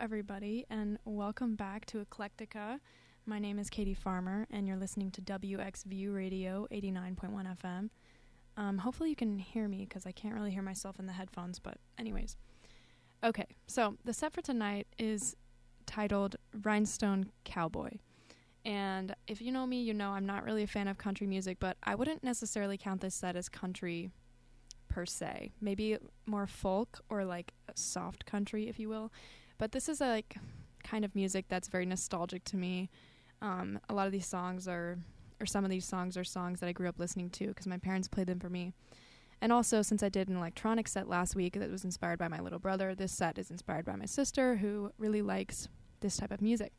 everybody, and welcome back to Eclectica. My name is Katie Farmer, and you're listening to WXVU Radio 89.1 FM. Um, hopefully, you can hear me because I can't really hear myself in the headphones, but, anyways. Okay, so the set for tonight is titled Rhinestone Cowboy. And if you know me, you know I'm not really a fan of country music, but I wouldn't necessarily count this set as country per se. Maybe more folk or like soft country, if you will. But this is a, like kind of music that's very nostalgic to me. Um, a lot of these songs are, or some of these songs are songs that I grew up listening to because my parents played them for me. And also, since I did an electronic set last week that was inspired by my little brother, this set is inspired by my sister who really likes this type of music.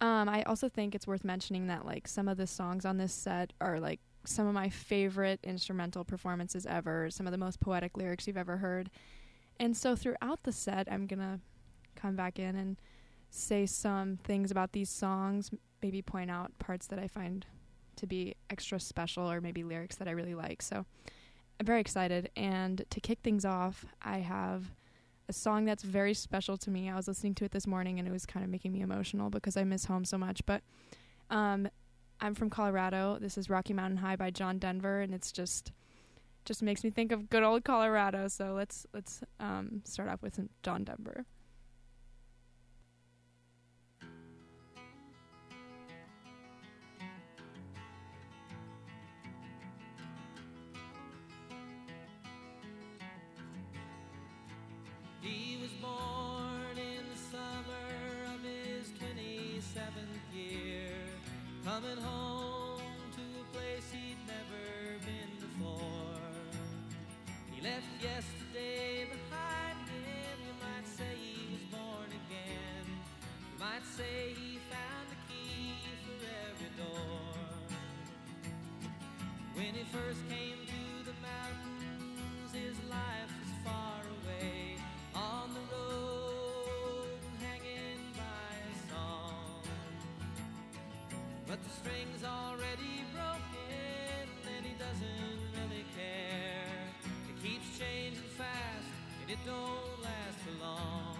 Um, I also think it's worth mentioning that like some of the songs on this set are like some of my favorite instrumental performances ever, some of the most poetic lyrics you've ever heard. And so throughout the set, I'm going to come back in and say some things about these songs, maybe point out parts that I find to be extra special or maybe lyrics that I really like. So I'm very excited. And to kick things off, I have a song that's very special to me. I was listening to it this morning and it was kind of making me emotional because I miss home so much. But um, I'm from Colorado. This is Rocky Mountain High by John Denver, and it's just just makes me think of good old Colorado. So let's let's um, start off with some John Denver. Coming home to a place he'd never been before. He left yesterday behind him. You might say he was born again. You might say he found the key for every door. When he first came string's already broken and he doesn't really care. It keeps changing fast and it don't last for long.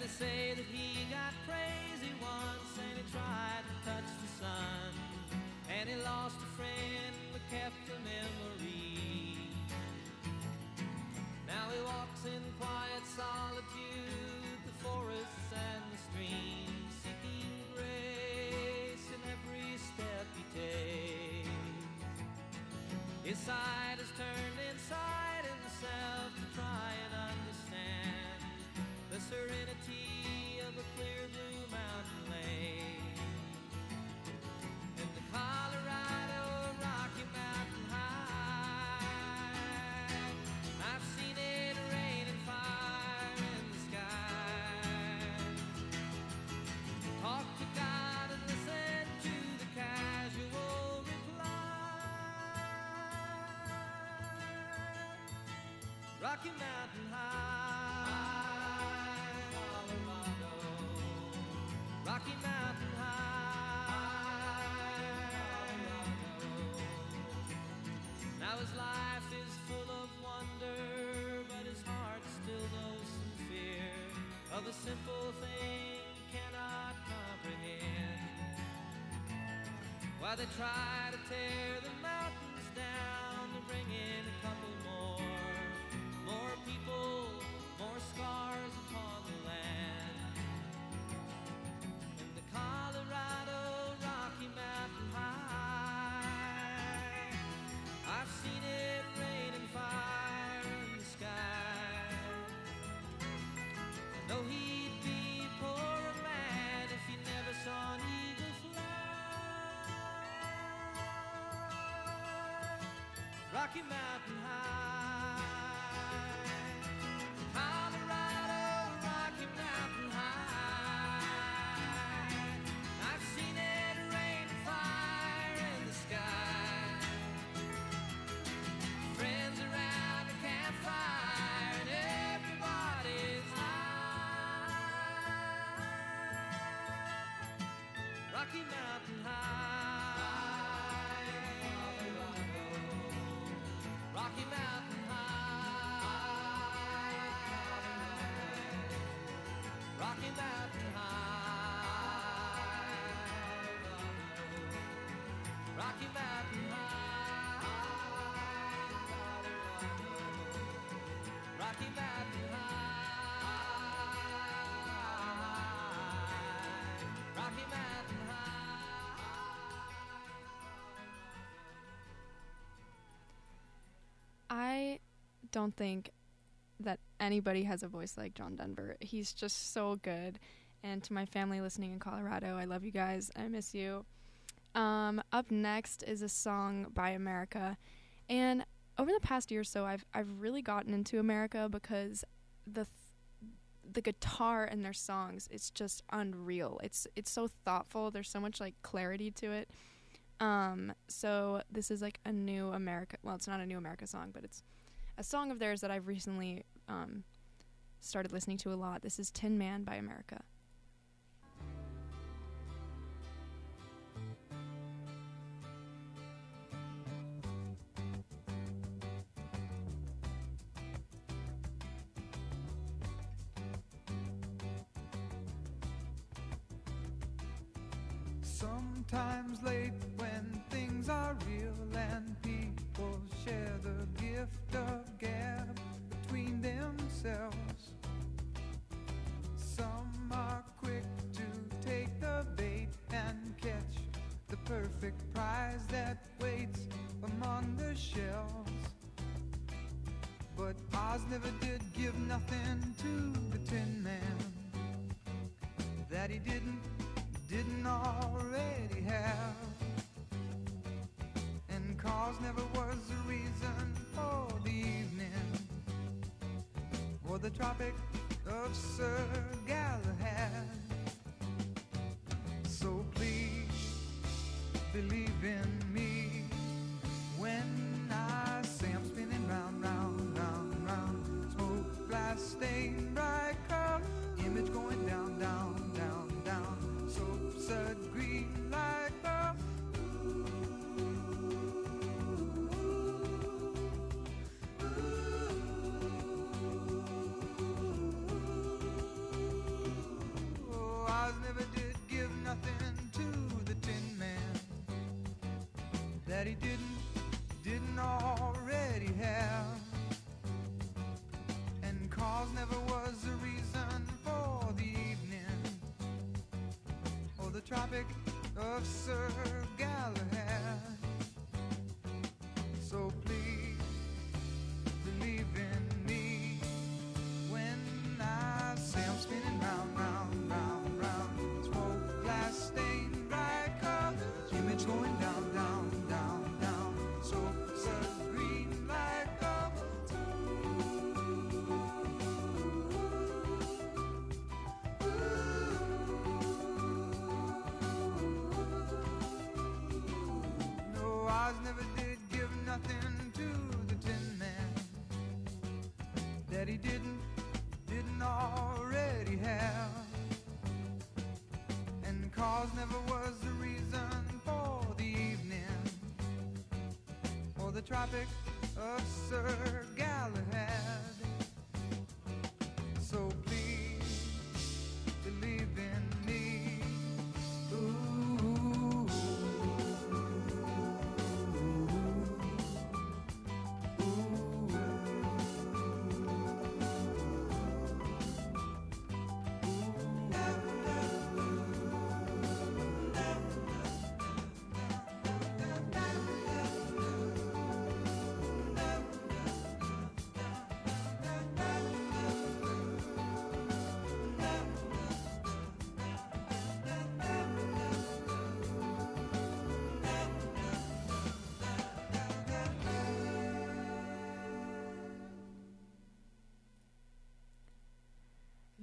They say that he got crazy once and he tried to touch the sun. And he lost a friend but kept the memory. Now he walks in quiet solitude, the forests and the streams, seeking grace in every step he takes. His side is turned Rocky Mountain High, Colorado. Rocky Mountain High. Colorado. Now his life is full of wonder, but his heart still knows some fear of a simple thing cannot comprehend. While they try Rocky Mountain High. Colorado, Rocky Mountain High. I've seen it rain fire in the sky. Friends around a campfire and everybody's high. Rocky Mountain don't think that anybody has a voice like John Denver. He's just so good. And to my family listening in Colorado, I love you guys. I miss you. Um, up next is a song by America. And over the past year or so, I've I've really gotten into America because the th- the guitar in their songs it's just unreal. It's it's so thoughtful. There's so much like clarity to it. Um, so this is like a new America. Well, it's not a new America song, but it's a song of theirs that I've recently um, started listening to a lot. This is Tin Man by America. Sometimes late when things are real and people share the gift of gab between themselves. Some are quick to take the bait and catch the perfect prize that waits among the shelves. But Oz never did give nothing to the Tin Man that he didn't didn't already have. And cause never was the reason for the evening or the Tropic of Sir Galahad. So please believe in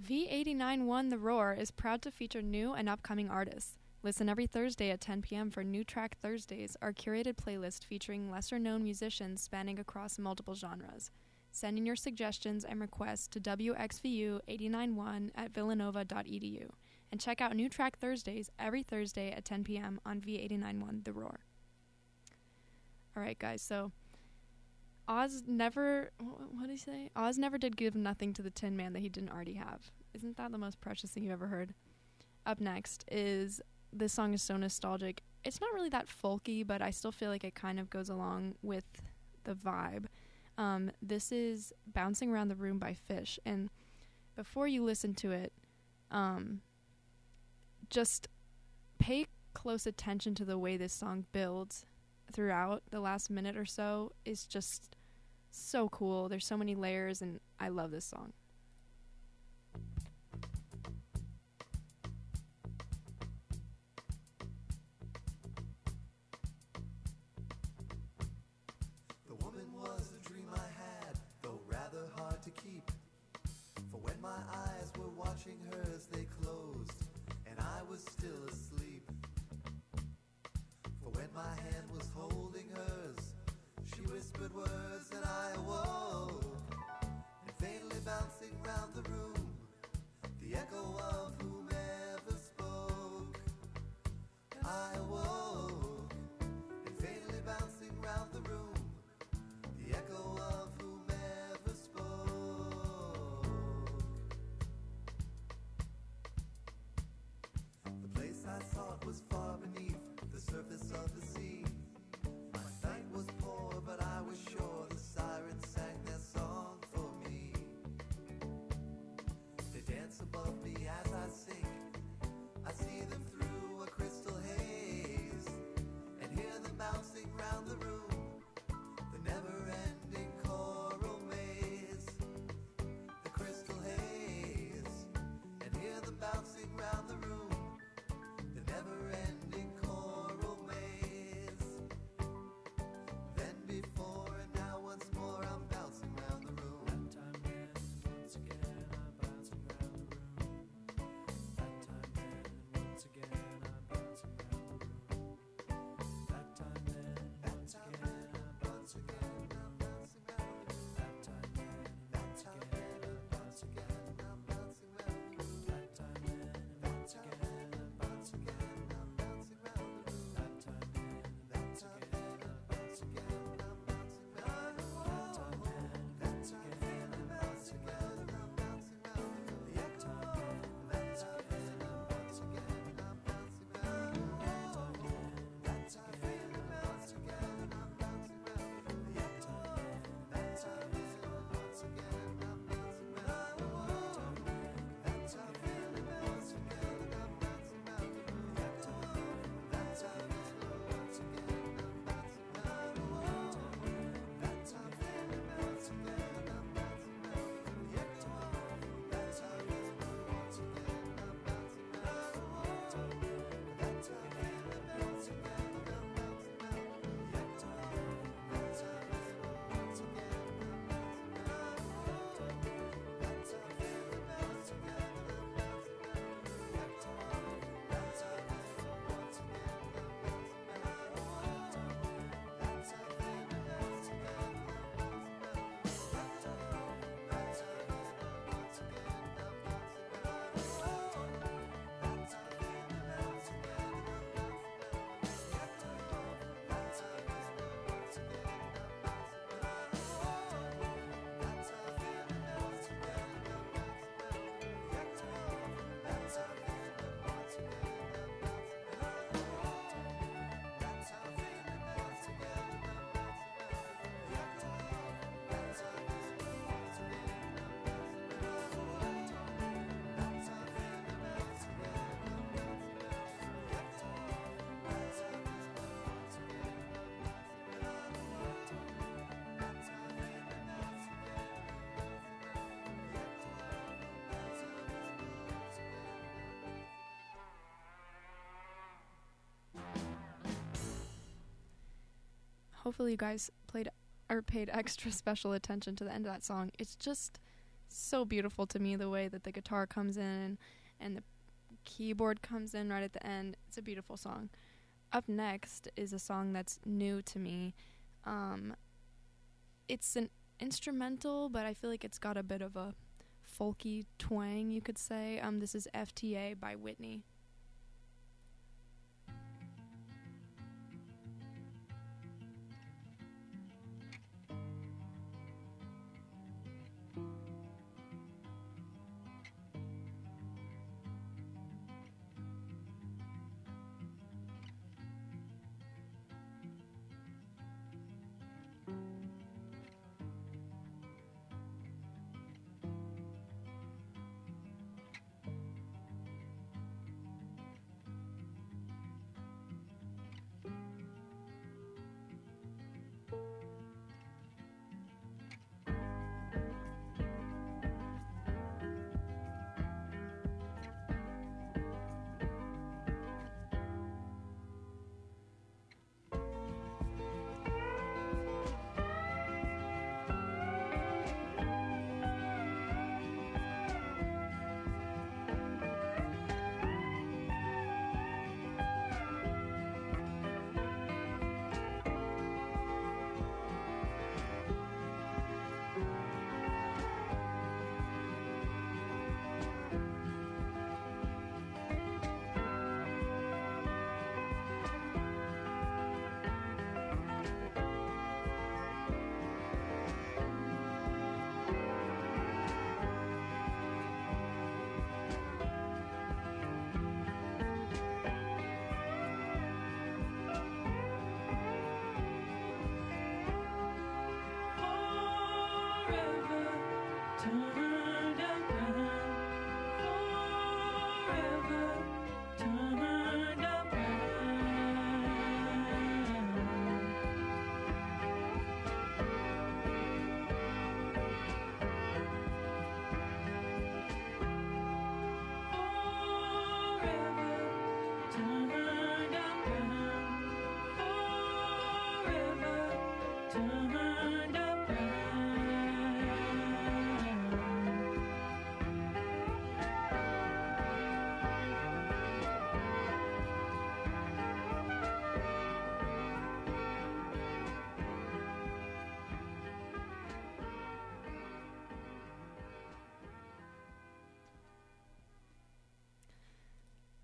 V891 The Roar is proud to feature new and upcoming artists. Listen every Thursday at 10 p.m. for New Track Thursdays, our curated playlist featuring lesser known musicians spanning across multiple genres. Send in your suggestions and requests to WXVU891 at villanova.edu and check out New Track Thursdays every Thursday at 10 p.m. on V891 The Roar. All right, guys, so Oz never, what did he say? Oz never did give nothing to the Tin Man that he didn't already have. Isn't that the most precious thing you've ever heard? Up next is this song is so nostalgic. It's not really that folky, but I still feel like it kind of goes along with the vibe. Um, this is Bouncing Around the Room by Phish. And before you listen to it, um, just pay close attention to the way this song builds throughout the last minute or so. It's just so cool. There's so many layers, and I love this song. Hopefully, you guys played or paid extra special attention to the end of that song. It's just so beautiful to me the way that the guitar comes in and the keyboard comes in right at the end. It's a beautiful song. Up next is a song that's new to me. Um, it's an instrumental, but I feel like it's got a bit of a folky twang, you could say. Um, this is FTA by Whitney.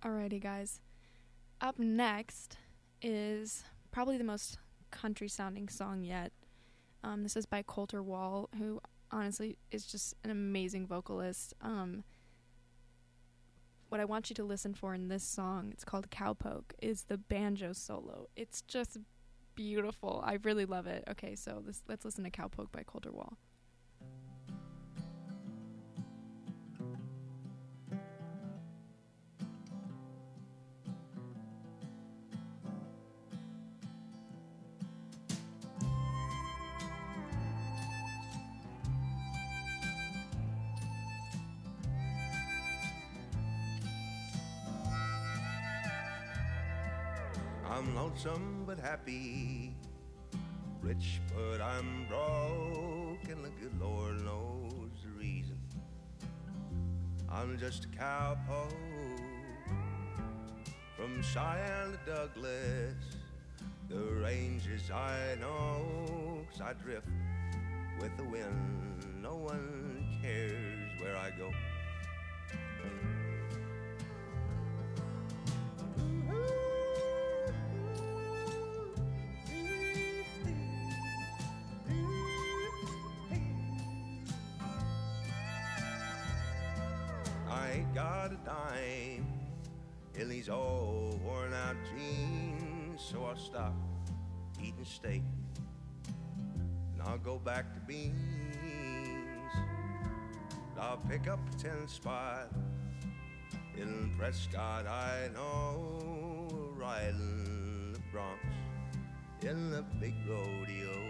Alrighty, guys. Up next is probably the most country sounding song yet. Um, this is by Colter Wall, who honestly is just an amazing vocalist. Um, what I want you to listen for in this song, it's called Cowpoke, is the banjo solo. It's just beautiful. I really love it. Okay, so this, let's listen to Cowpoke by Colter Wall. Happy, rich but I'm broke, and the good Lord knows the reason. I'm just a cowpoke from Cheyenne to Douglas. The ranges I know, 'cause I drift with the wind. No one cares where I go. Steak and I'll go back to beans. I'll pick up a ten spot in Prescott, I know, riding the broncs in the big rodeo.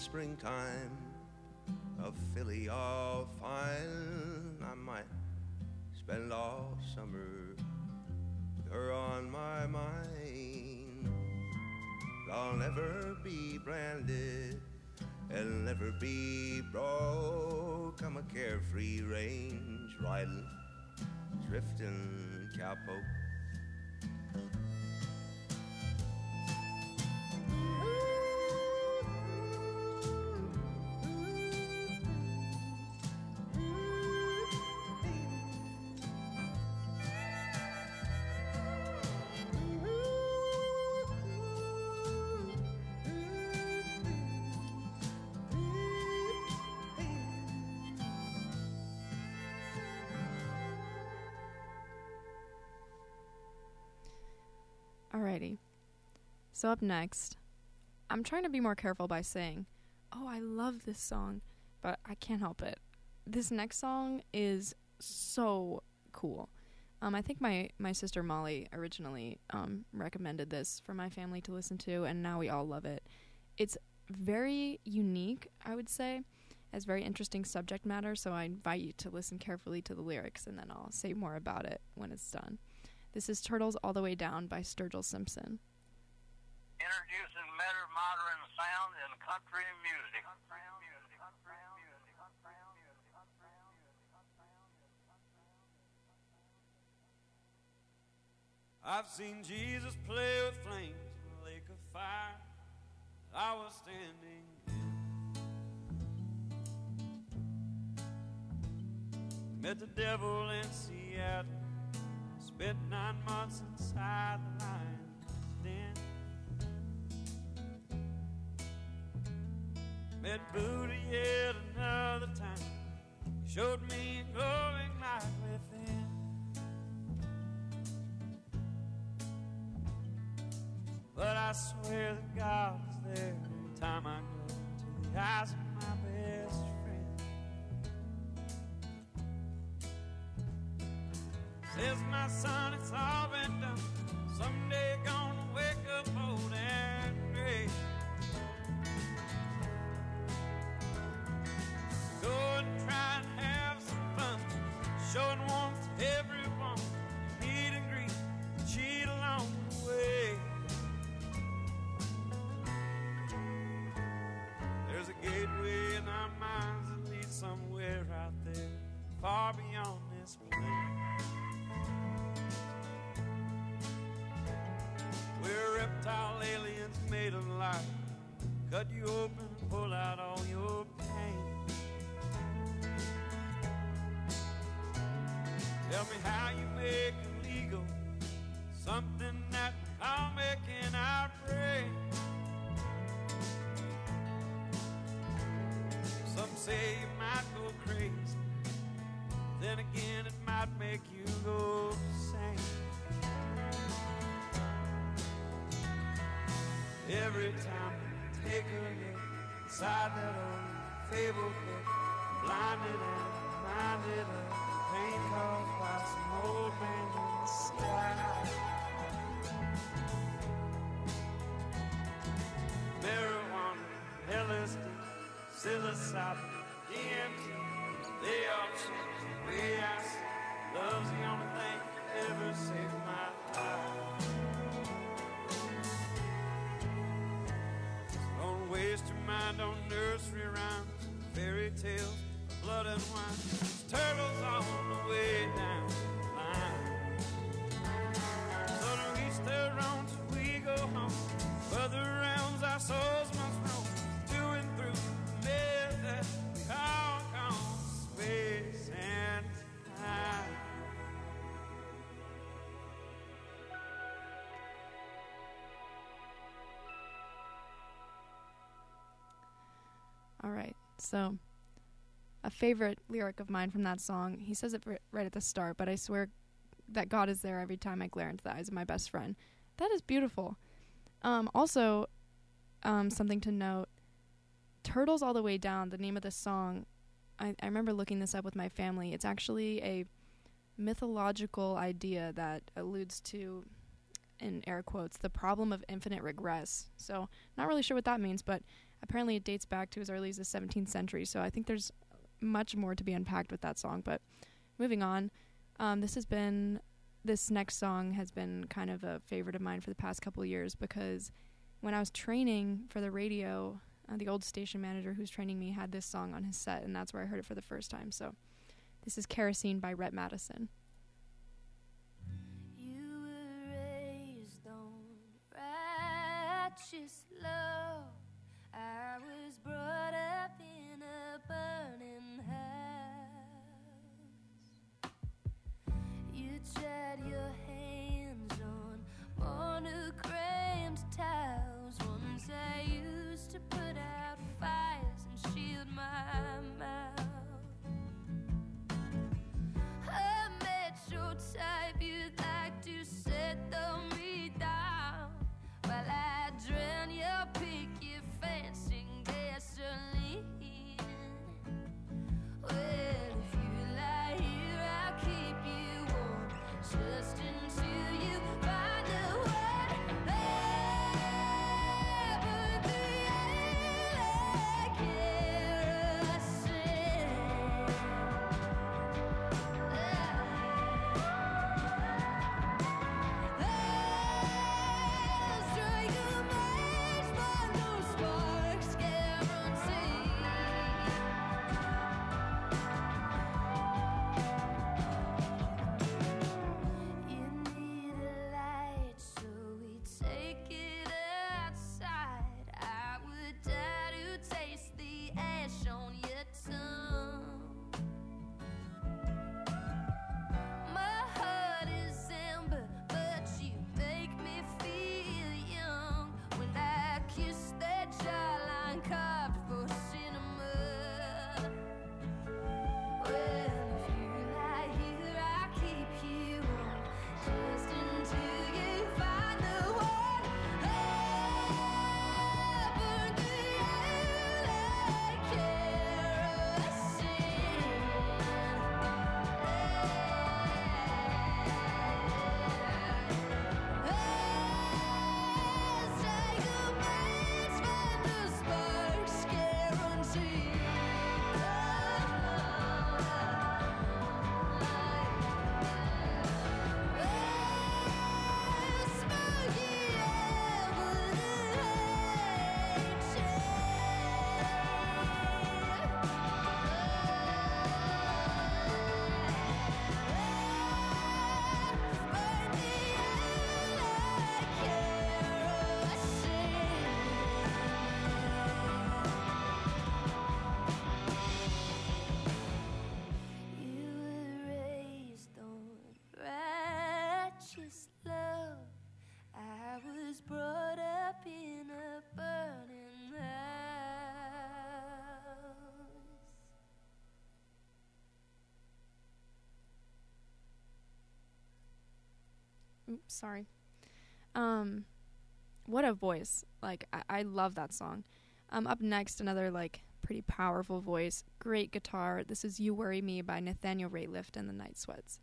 Springtime, a filly all fine, I might spend all summer her on my mind. I'll never be branded, I'll never be broke. I'm a carefree range riding, drifting cowpoke. So up next, I'm trying to be more careful by saying, "Oh, I love this song," but I can't help it. This next song is so cool. Um, I think my my sister Molly originally um, recommended this for my family to listen to, and now we all love it. It's very unique, I would say, has very interesting subject matter. So I invite you to listen carefully to the lyrics, and then I'll say more about it when it's done. This is Turtles All the Way Down by Sturgill Simpson. Introducing better modern sound in country music. I've seen Jesus play with flames in a lake of fire. I was standing in. Met the devil in Seattle. Spent nine months inside the lion's Met Buddha yet another time. He showed me a glowing light within. But I swear that God is there every time I go into the eyes of my best friend. Says my son, it's all been done. Someday gonna wake up old and gray. Cut you open, pull out all your pain. Tell me how you make illegal something that I'll make our brain. Some say you might go crazy. Then again, it might make you go insane. Every time that old fable blinded and reminded tales, blood and wine. There's turtles on the way down the line. So to each their own till we go home. Realms our souls must roam to and through the that we all call space and time. All right. So, a favorite lyric of mine from that song. He says it right at the start, but I swear that God is there every time I glare into the eyes of my best friend. That is beautiful. Um, also, um, something to note Turtles All the Way Down, the name of this song, I, I remember looking this up with my family. It's actually a mythological idea that alludes to, in air quotes, the problem of infinite regress. So, not really sure what that means, but apparently it dates back to as early as the 17th century. So, I think there's much more to be unpacked with that song. But moving on, um, this has been this next song has been kind of a favorite of mine for the past couple years because when I was training for the radio, uh, the old station manager who's training me had this song on his set, and that's where I heard it for the first time. So this is Kerosene by Rett Madison. You were raised on righteous sorry. Um, what a voice! Like I, I love that song. Um, up next, another like pretty powerful voice, great guitar. This is "You Worry Me" by Nathaniel Rateliff and the Night Sweats.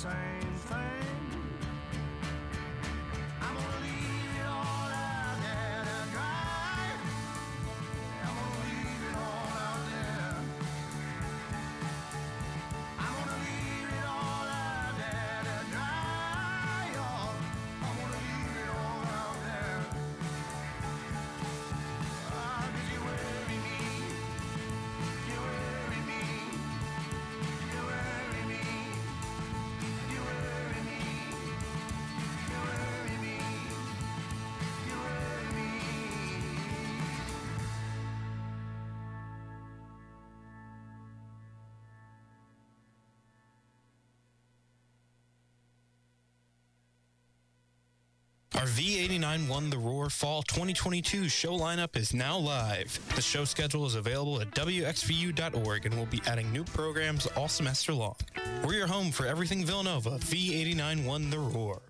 same. Our V89 Won the Roar Fall 2022 show lineup is now live. The show schedule is available at WXVU.org and we'll be adding new programs all semester long. We're your home for everything Villanova V89.1 the Roar.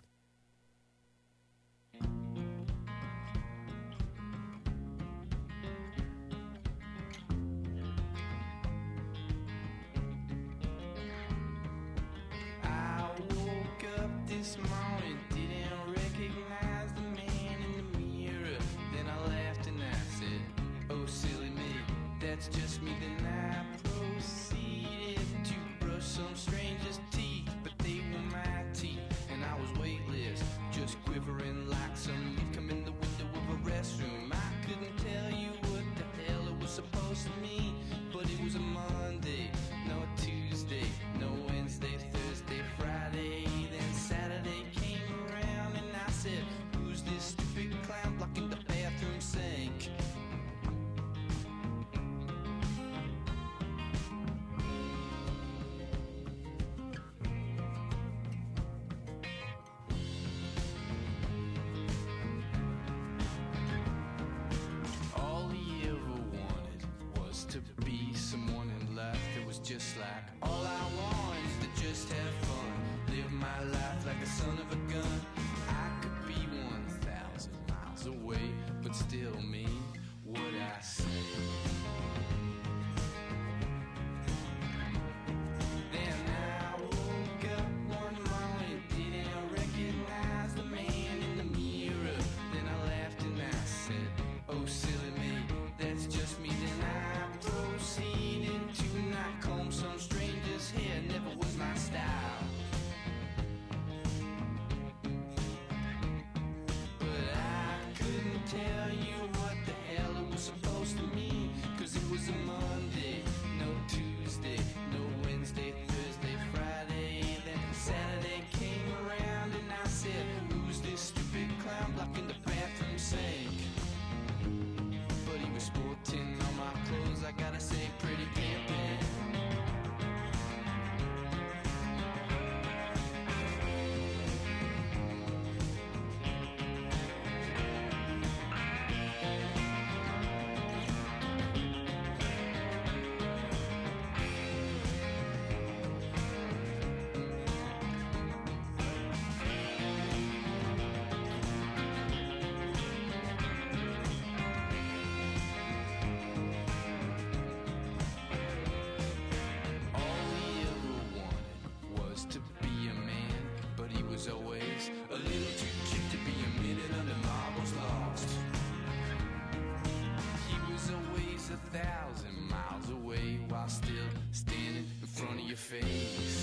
face.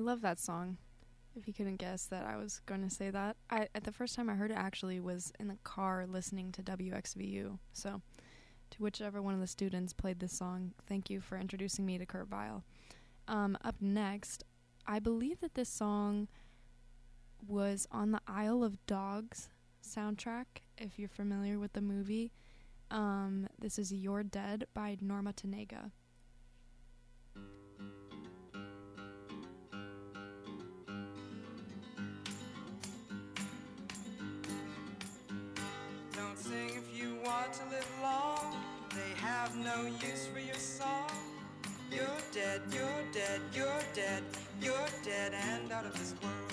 Love that song. If you couldn't guess that I was going to say that, I at the first time I heard it actually was in the car listening to WXVU. So, to whichever one of the students played this song, thank you for introducing me to Kurt Vile. Um, up next, I believe that this song was on the Isle of Dogs soundtrack. If you're familiar with the movie, um, this is "You're Dead" by Norma Tanega. To live long. They have no use for your song. You're dead, you're dead, you're dead, you're dead and out of this world.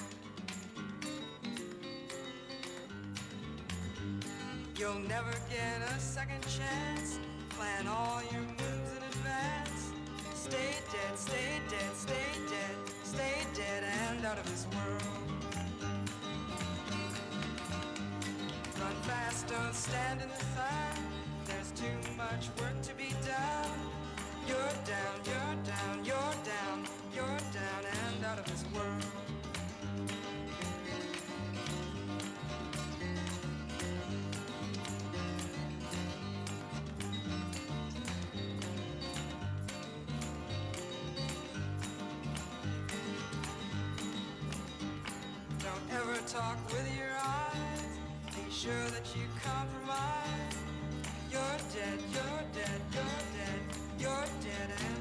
You'll never get a second chance. Plan all your moves in advance. Stay dead, stay dead, stay dead, stay dead and out of this world. Run fast, don't stand in the sun. There's too much work to be done. You're down, you're down, you're down, you're down and out of this world. You compromise. You're dead, you're dead, you're dead, you're dead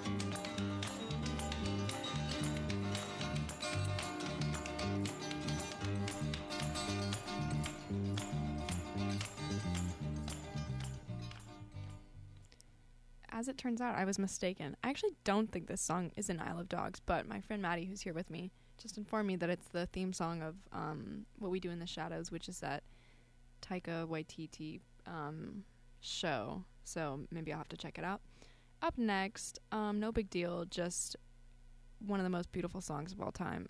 As it turns out, I was mistaken. I actually don't think this song is in Isle of Dogs, but my friend Maddie, who's here with me, just informed me that it's the theme song of um, What We Do in the Shadows, which is that Taika Waititi um, show. So maybe I'll have to check it out. Up next, um, no big deal, just one of the most beautiful songs of all time.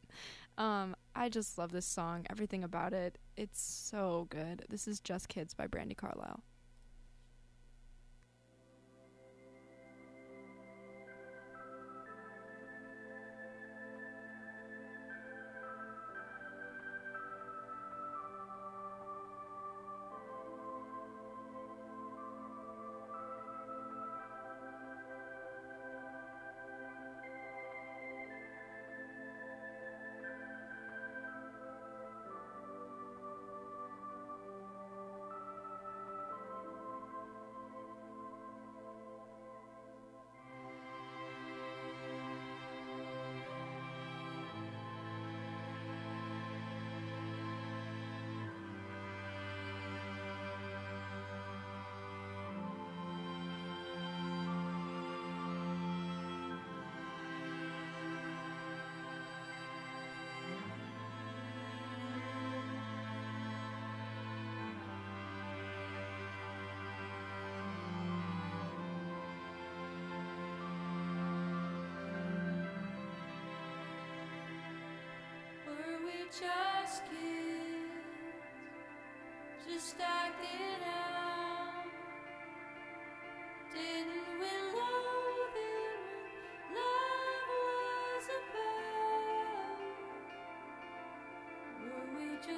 um, I just love this song, everything about it. It's so good. This is Just Kids by Brandi Carlile.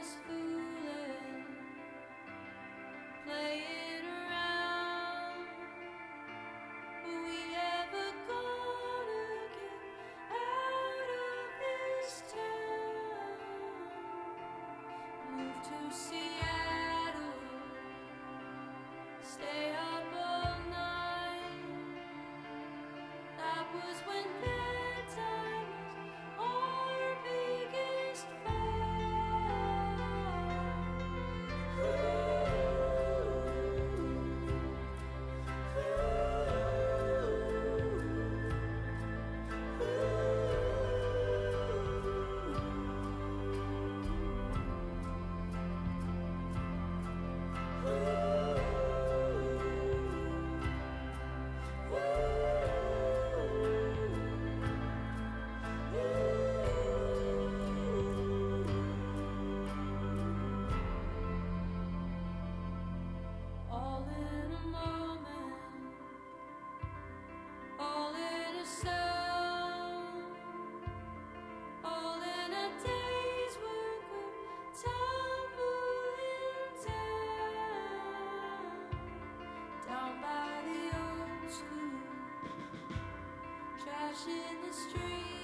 We just in the street.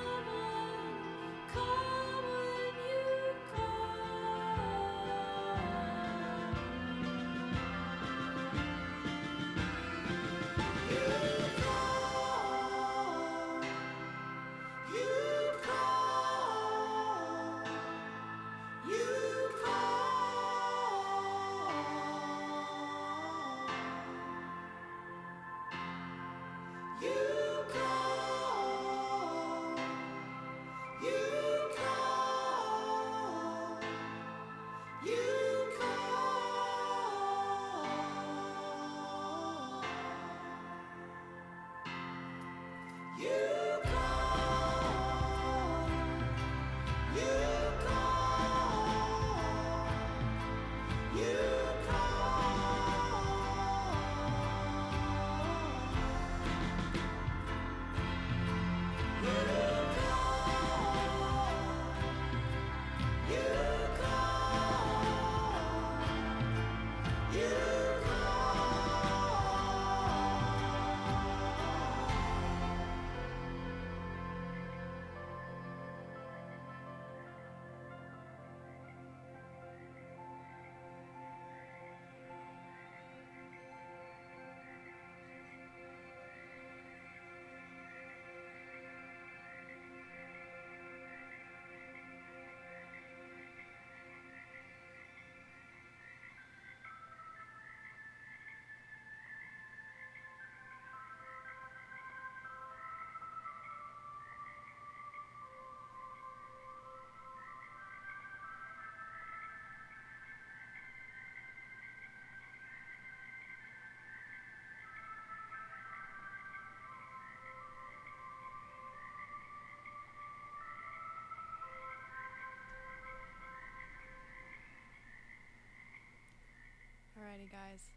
Alrighty, guys.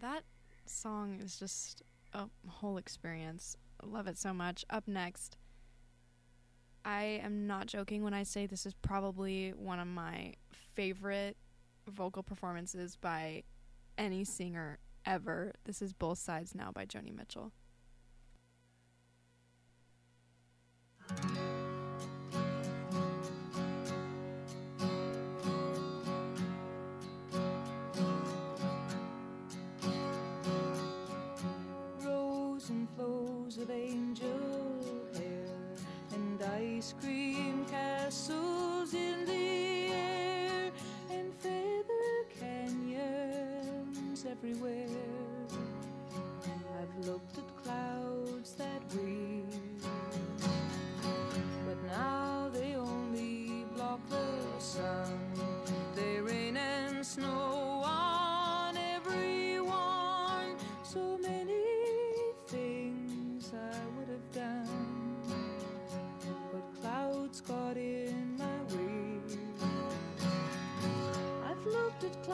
That song is just a whole experience. Love it so much. Up next, I am not joking when I say this is probably one of my favorite vocal performances by any singer ever. This is Both Sides Now by Joni Mitchell.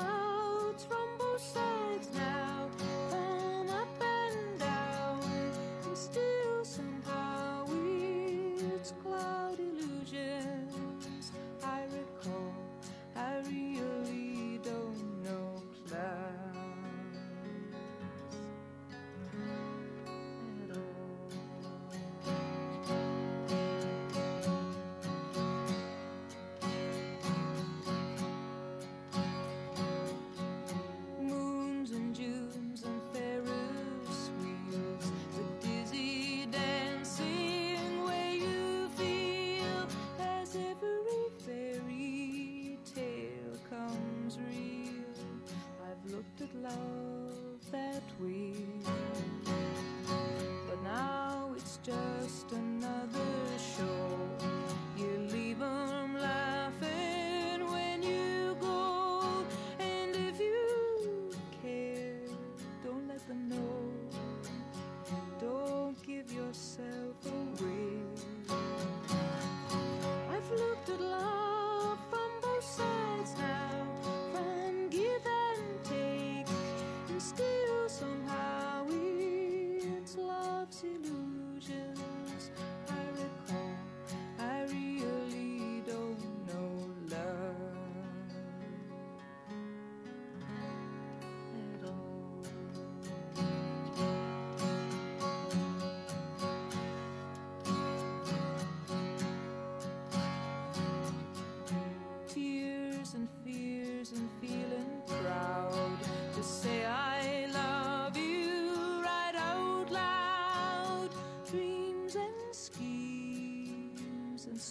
Looked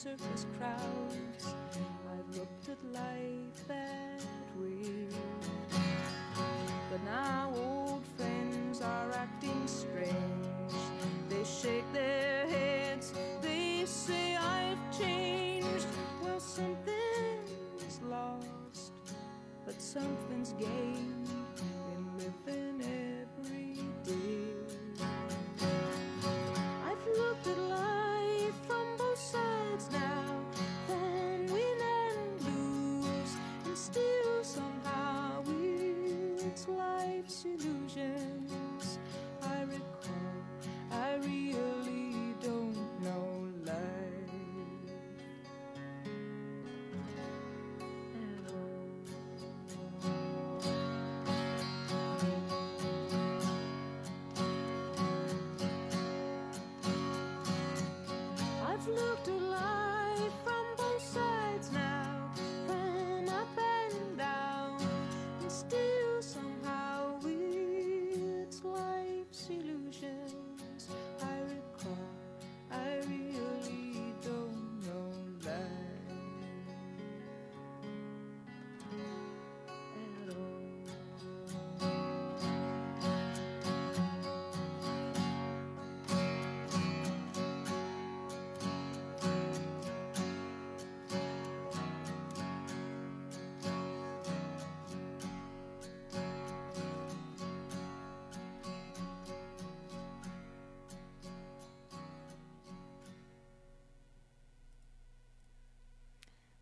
surface crowds. I've looked at life that way. But now old friends are acting strange. They shake their heads, they say I've changed. Well, something's lost, but something's gained.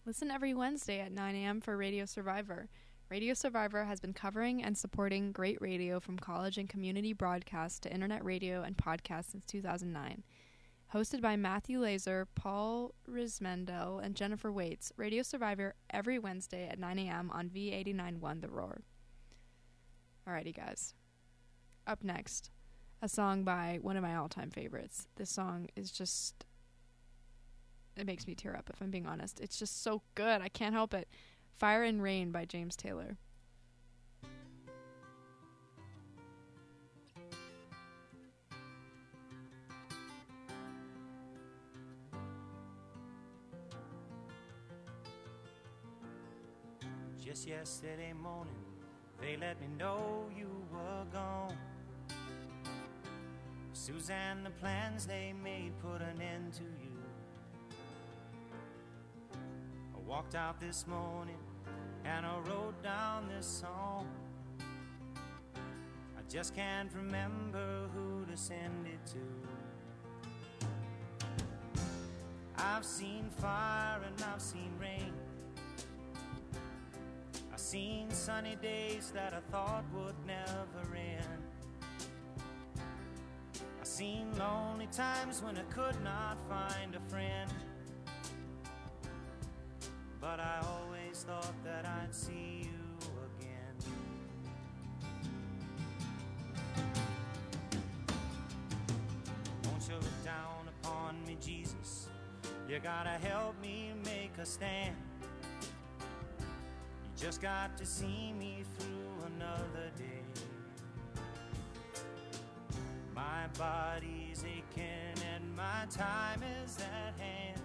Listen every Wednesday at 9 a.m. for Radio Survivor. Radio Survivor has been covering and supporting great radio from college and community broadcast to internet radio and podcast since 2009. Hosted by Matthew Lasar, Paul Riismandel, and Jennifer Waits, Radio Survivor every Wednesday at 9 a.m. on V891 The Roar. Alrighty, guys. Up next, a song by one of my all time favorites. This song is just it makes me tear up if I'm being honest. It's just so good. I can't help it. Fire and Rain by James Taylor. Just yesterday morning, they let me know you were gone. Suzanne, the plans they made put an end to you. Walked out this morning and I wrote down this song. I just can't remember who to send it to. I've seen fire and I've seen rain. I've seen sunny days that I thought would never end. I've seen lonely times when I could not find a friend. But I always thought that I'd see you again. Won't you look down upon me, Jesus? You gotta help me make a stand. You just got to see me through another day. My body's aching and my time is at hand.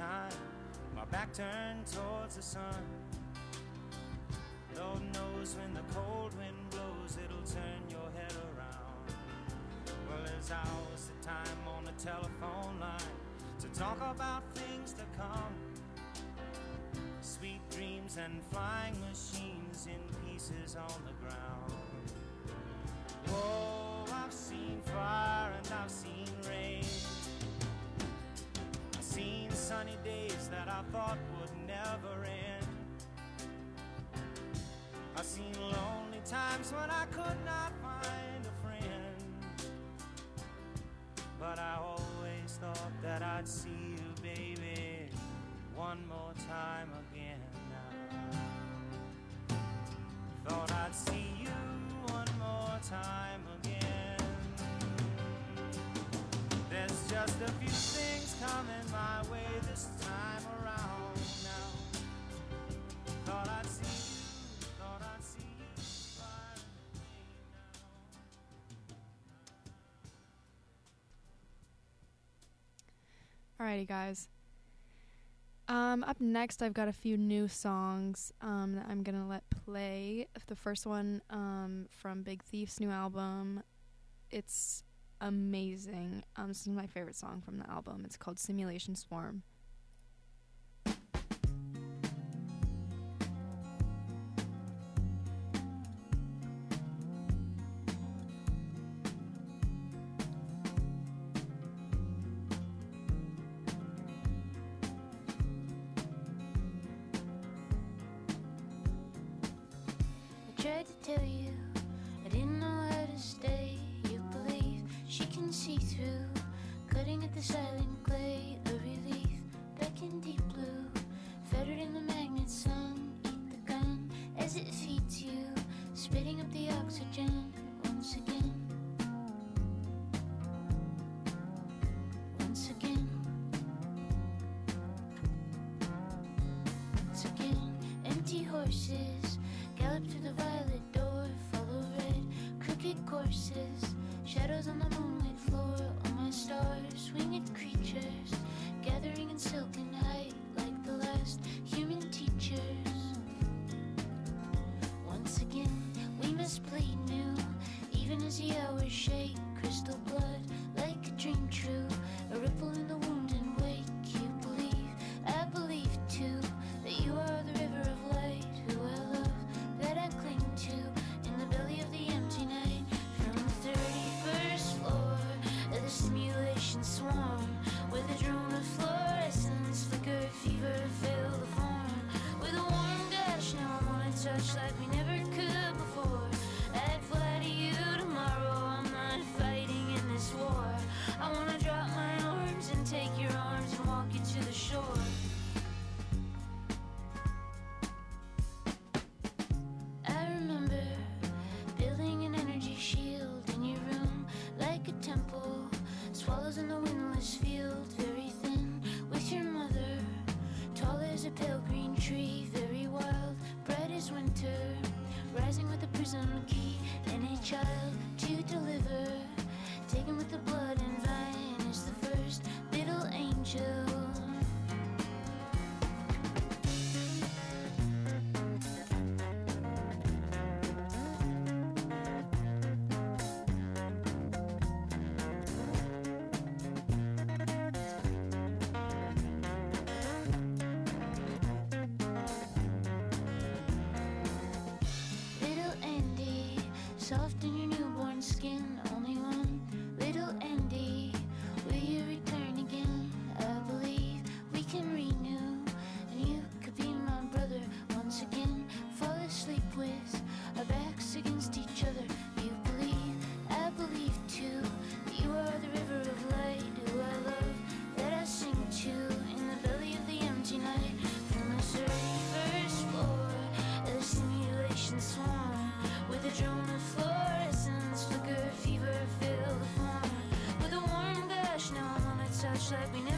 time. My back turned towards the sun. Lord knows when the cold wind blows, it'll turn your head around. Well, there's hours of time on the telephone line to talk about things to come. Sweet dreams and flying machines in pieces on the ground. Whoa, I've seen fire and I've seen rain. Seen sunny days that I thought would never end. I've seen lonely times when I could not find a friend. But I always thought that I'd see you, baby, one more time again. Thought I'd see you one more time Just a few things coming my way this time around now. Thought I'd see you, thought I'd see you. Alrighty, guys. Um, up next, I've got a few new songs um, that I'm gonna let play. The first one um, from Big Thief's new album. It's amazing. Um, this is my favorite song from the album. It's called Simulation Swarm. horses, gallop to the violet door, follow red, crooked courses. child to deliver, taken with the blood and vine is the first little angel. soft shut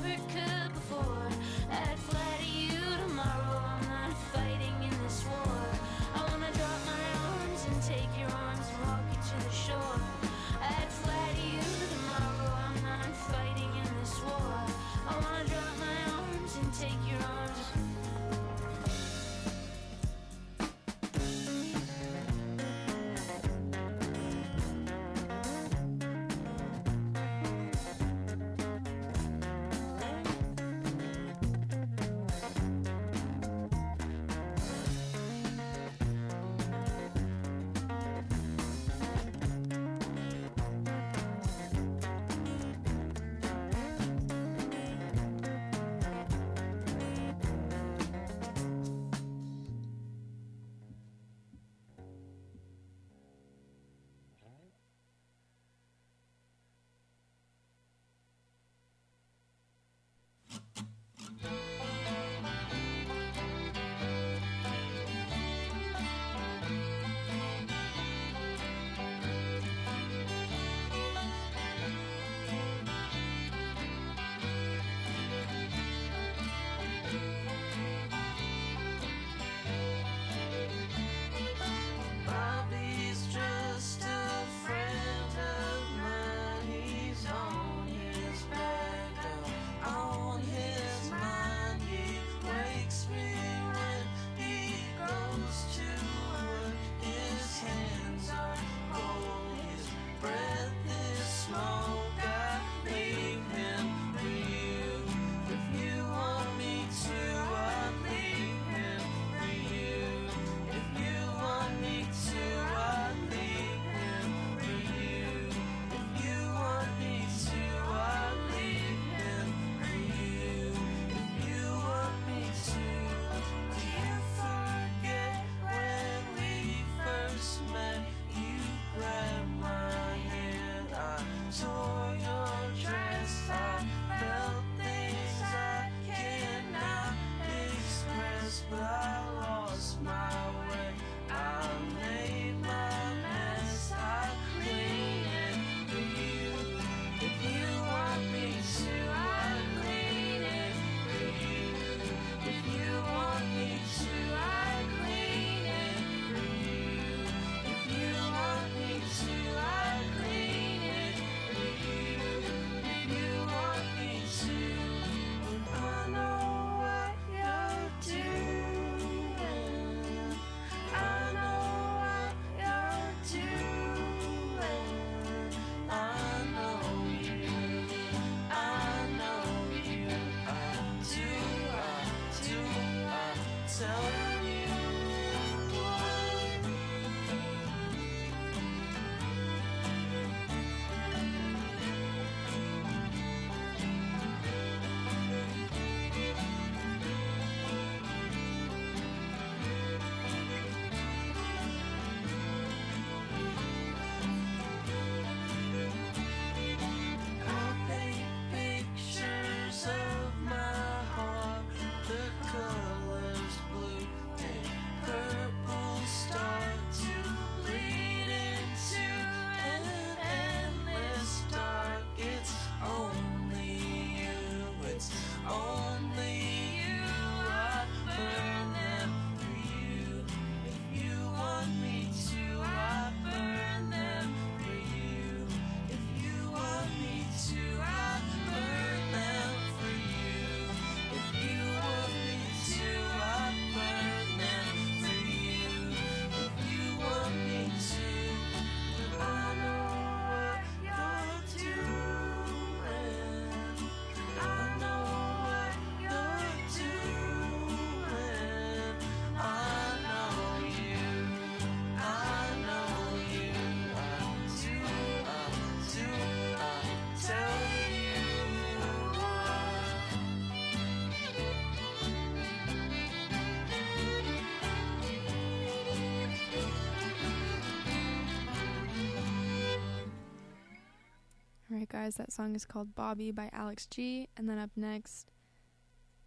That song is called Bobby by Alex G. And then up next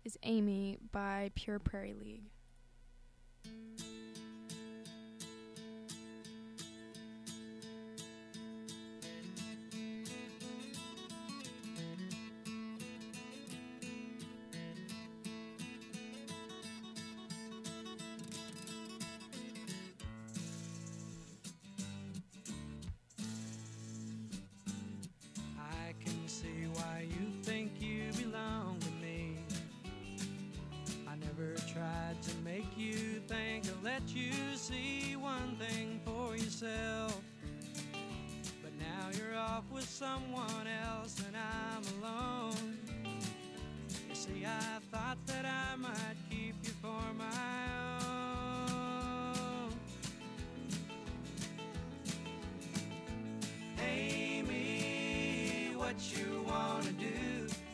is Amy by Pure Prairie League. what you wanna do.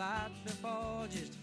about before just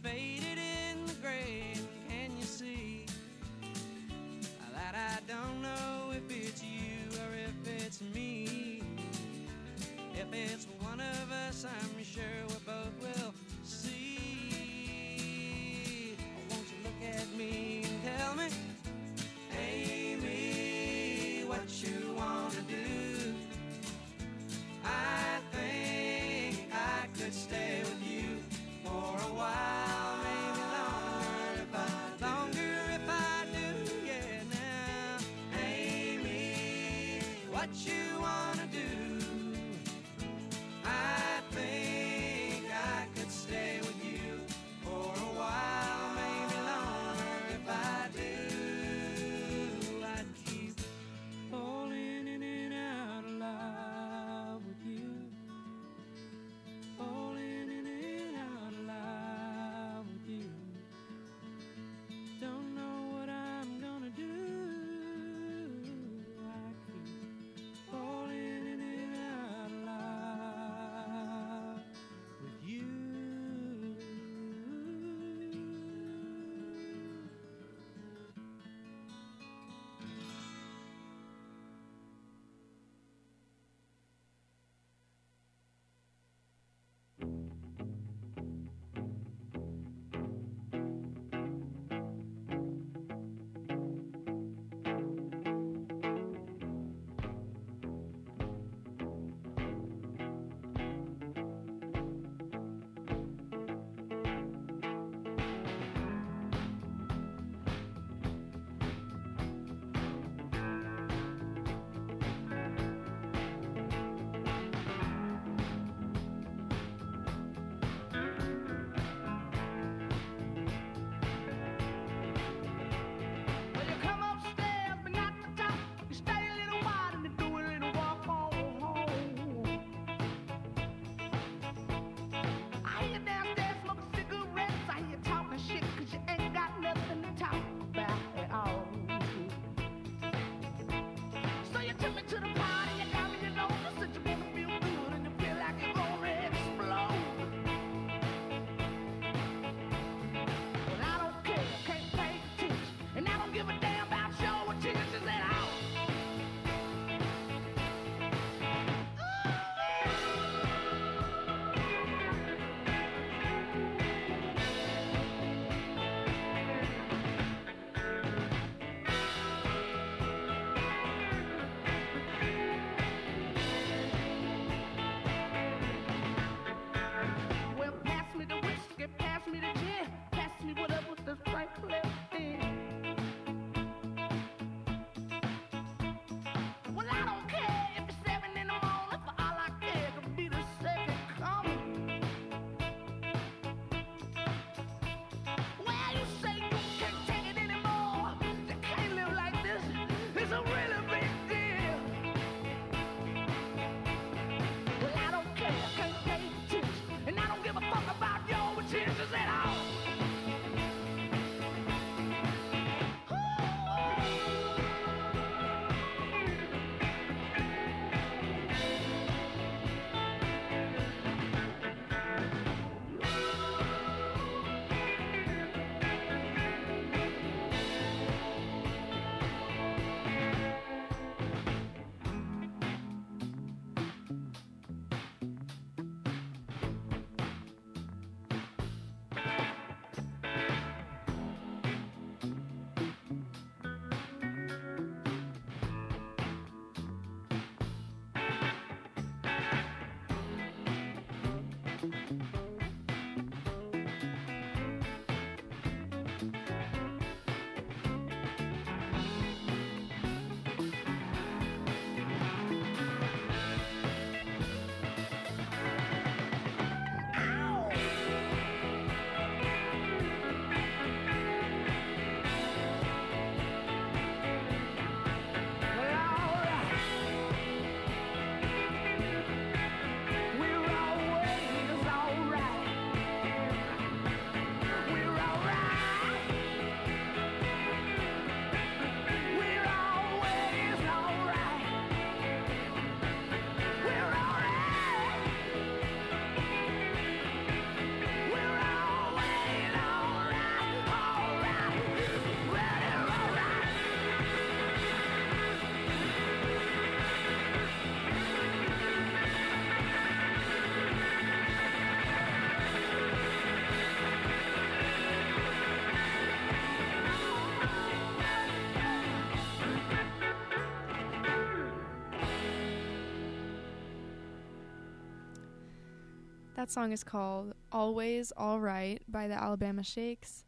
That song is called Always All Right by the Alabama Shakes.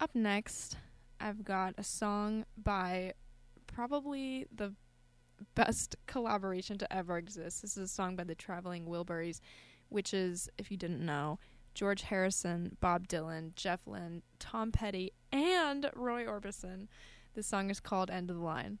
Up next, I've got a song by probably the best collaboration to ever exist. This is a song by the Traveling Wilburys, which is, if you didn't know, George Harrison, Bob Dylan, Jeff Lynne, Tom Petty, and Roy Orbison. This song is called End of the Line.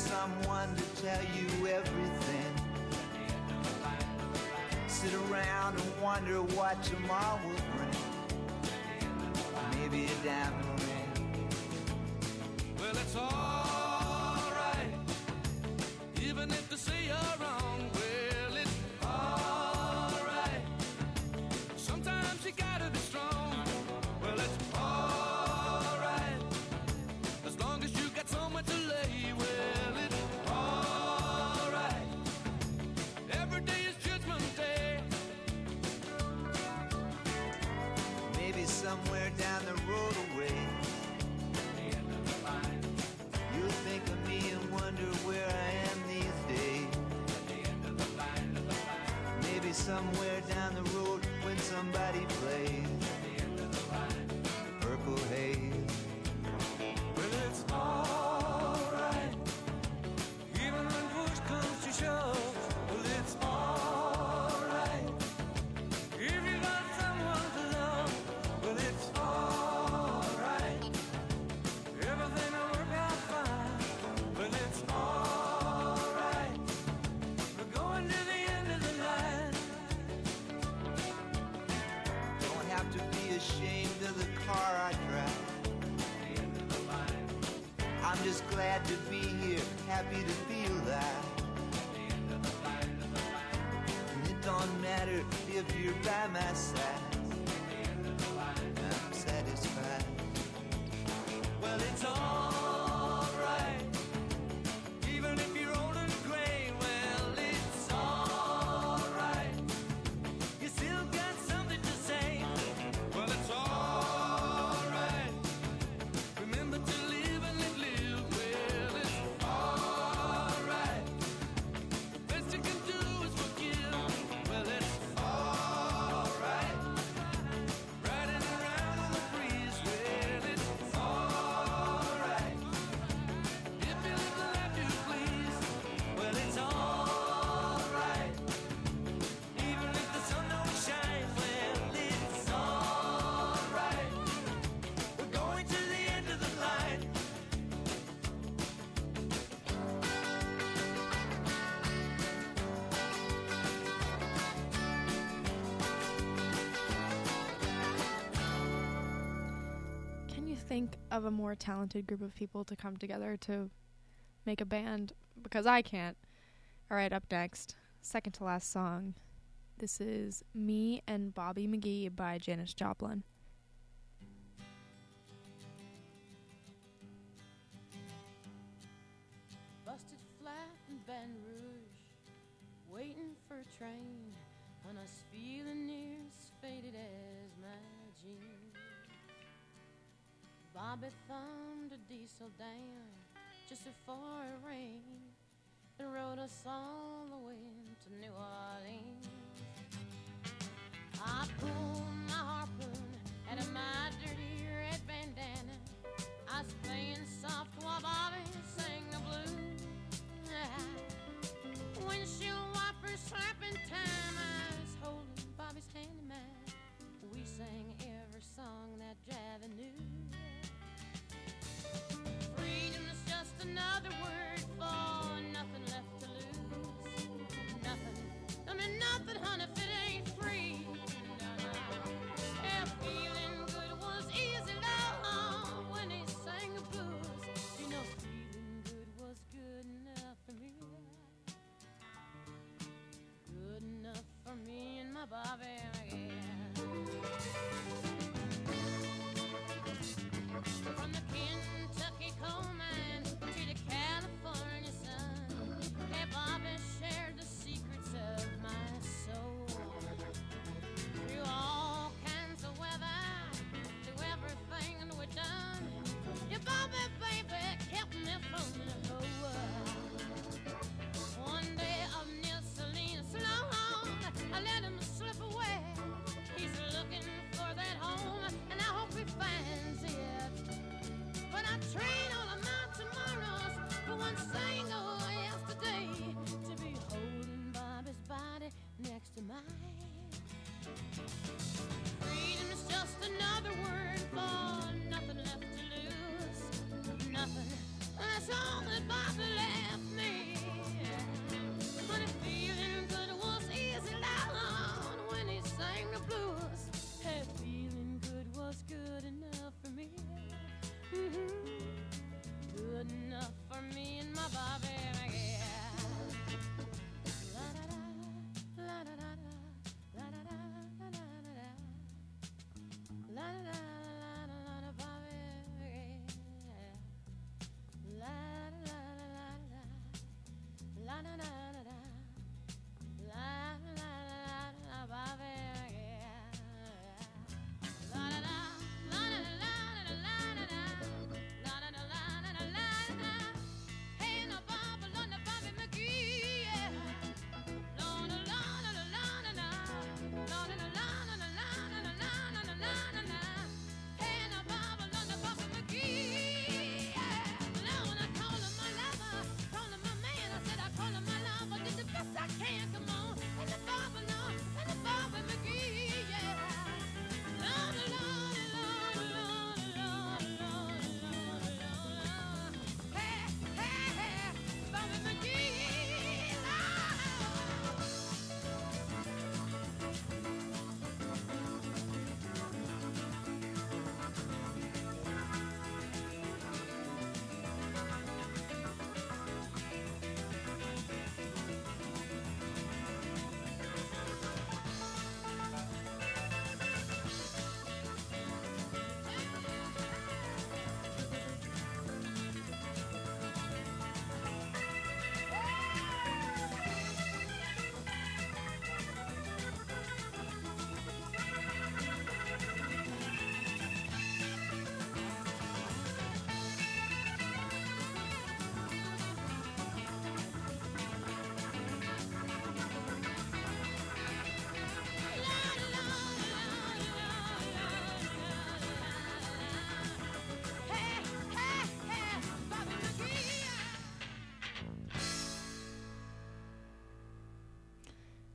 someone to tell you everything. Sit around and wonder what tomorrow will bring. Maybe a diamond. happy to think of a more talented group of people to come together to make a band? Because I can't. All right, up next, second to last song. This is Me and Bobby McGee by Janis Joplin. Busted flat in Baton Rouge, waiting for a train, Bobby thumbed a diesel down just before it rained and rode us all the way to New Orleans. I pulled my harpoon out of my dirty red bandana. I was playing soft while Bobby sang the blues. Windshield wipers slapping time. I was holding Bobby's hand in mine. We sang every song that Javi knew. Another word for nothing left to lose. Nothing. I mean nothing, honey, if it ain't free. No, no. Yeah, feeling good was easy, love, when he sang the blues. You know, feeling good was good enough for me. Good enough for me and my Bobby That's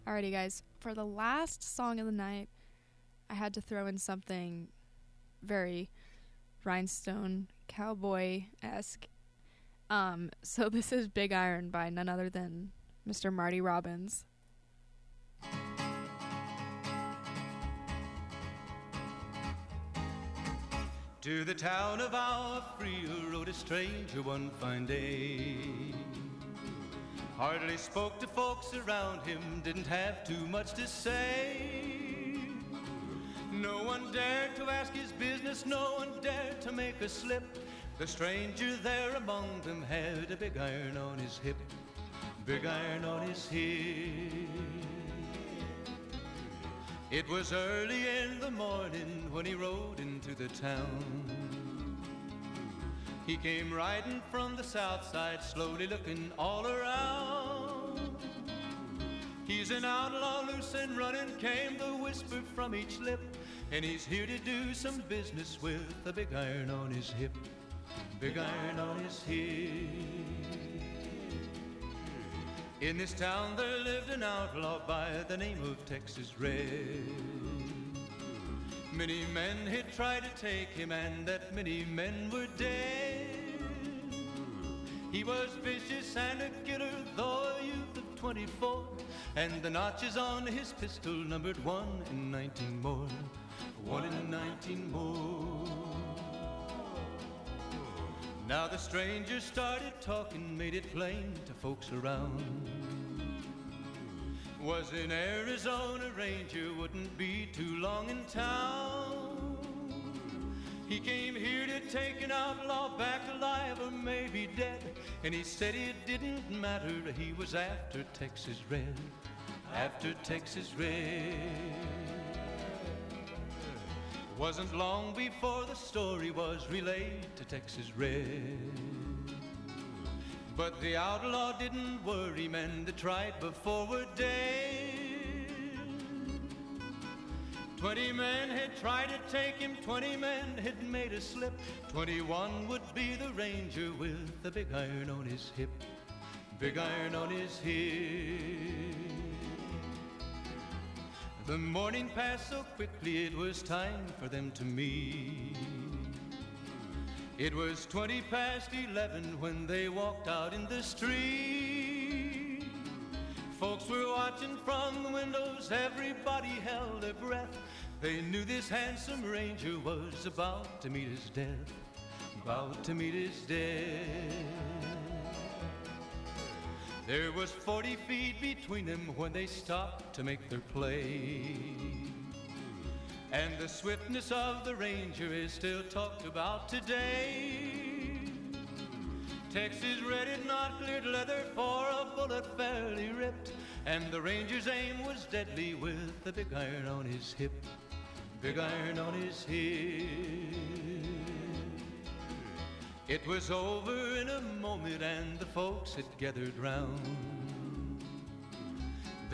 Alrighty, guys. For the last song of the night, I had to throw in something very rhinestone cowboy esque. Um, so this is Big Iron by none other than Mr. Marty Robbins. To the town of Agua Fria rode a stranger one fine day. Hardly spoke to folks around him, didn't have too much to say. No one dared to ask his business, no one dared to make a slip. The stranger there among them had a big iron on his hip, big iron on his hip. It was early in the morning when he rode into the town. He came riding from the south side, slowly looking all around. He's an outlaw, loose and running, came the whisper from each lip. And he's here to do some business with a big iron on his hip, big iron on his hip. In this town there lived an outlaw by the name of Texas Red. Many men had tried to take him, and that many men were dead. He was vicious and a killer, though a youth of 24, and the notches on his pistol numbered one in 19 more, one in 19 more. Now the stranger started talking, made it plain to folks around. Was an Arizona Ranger, wouldn't be too long in town. He came here to take an outlaw back alive or maybe dead. And he said it didn't matter, he was after Texas Red, after Texas Red. Wasn't long before the story was relayed to Texas Red. But the outlaw didn't worry men that tried before were dead. Twenty men had tried to take him, twenty men had made a slip. Twenty-one would be the ranger with the big iron on his hip, big iron on his hip. The morning passed so quickly, it was time for them to meet. It was twenty past eleven when they walked out in the street. Folks were watching from the windows, everybody held their breath. They knew this handsome ranger was about to meet his death, about to meet his death. There was 40 feet between them when they stopped to make their play. And the swiftness of the ranger is still talked about today. Texas red had not cleared leather for a bullet fairly ripped. And the ranger's aim was deadly with the big iron on his hip, big iron on his hip. It was over in a moment and the folks had gathered round.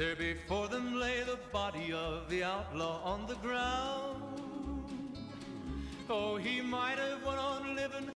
There before them lay the body of the outlaw on the ground. Oh, he might have went on living,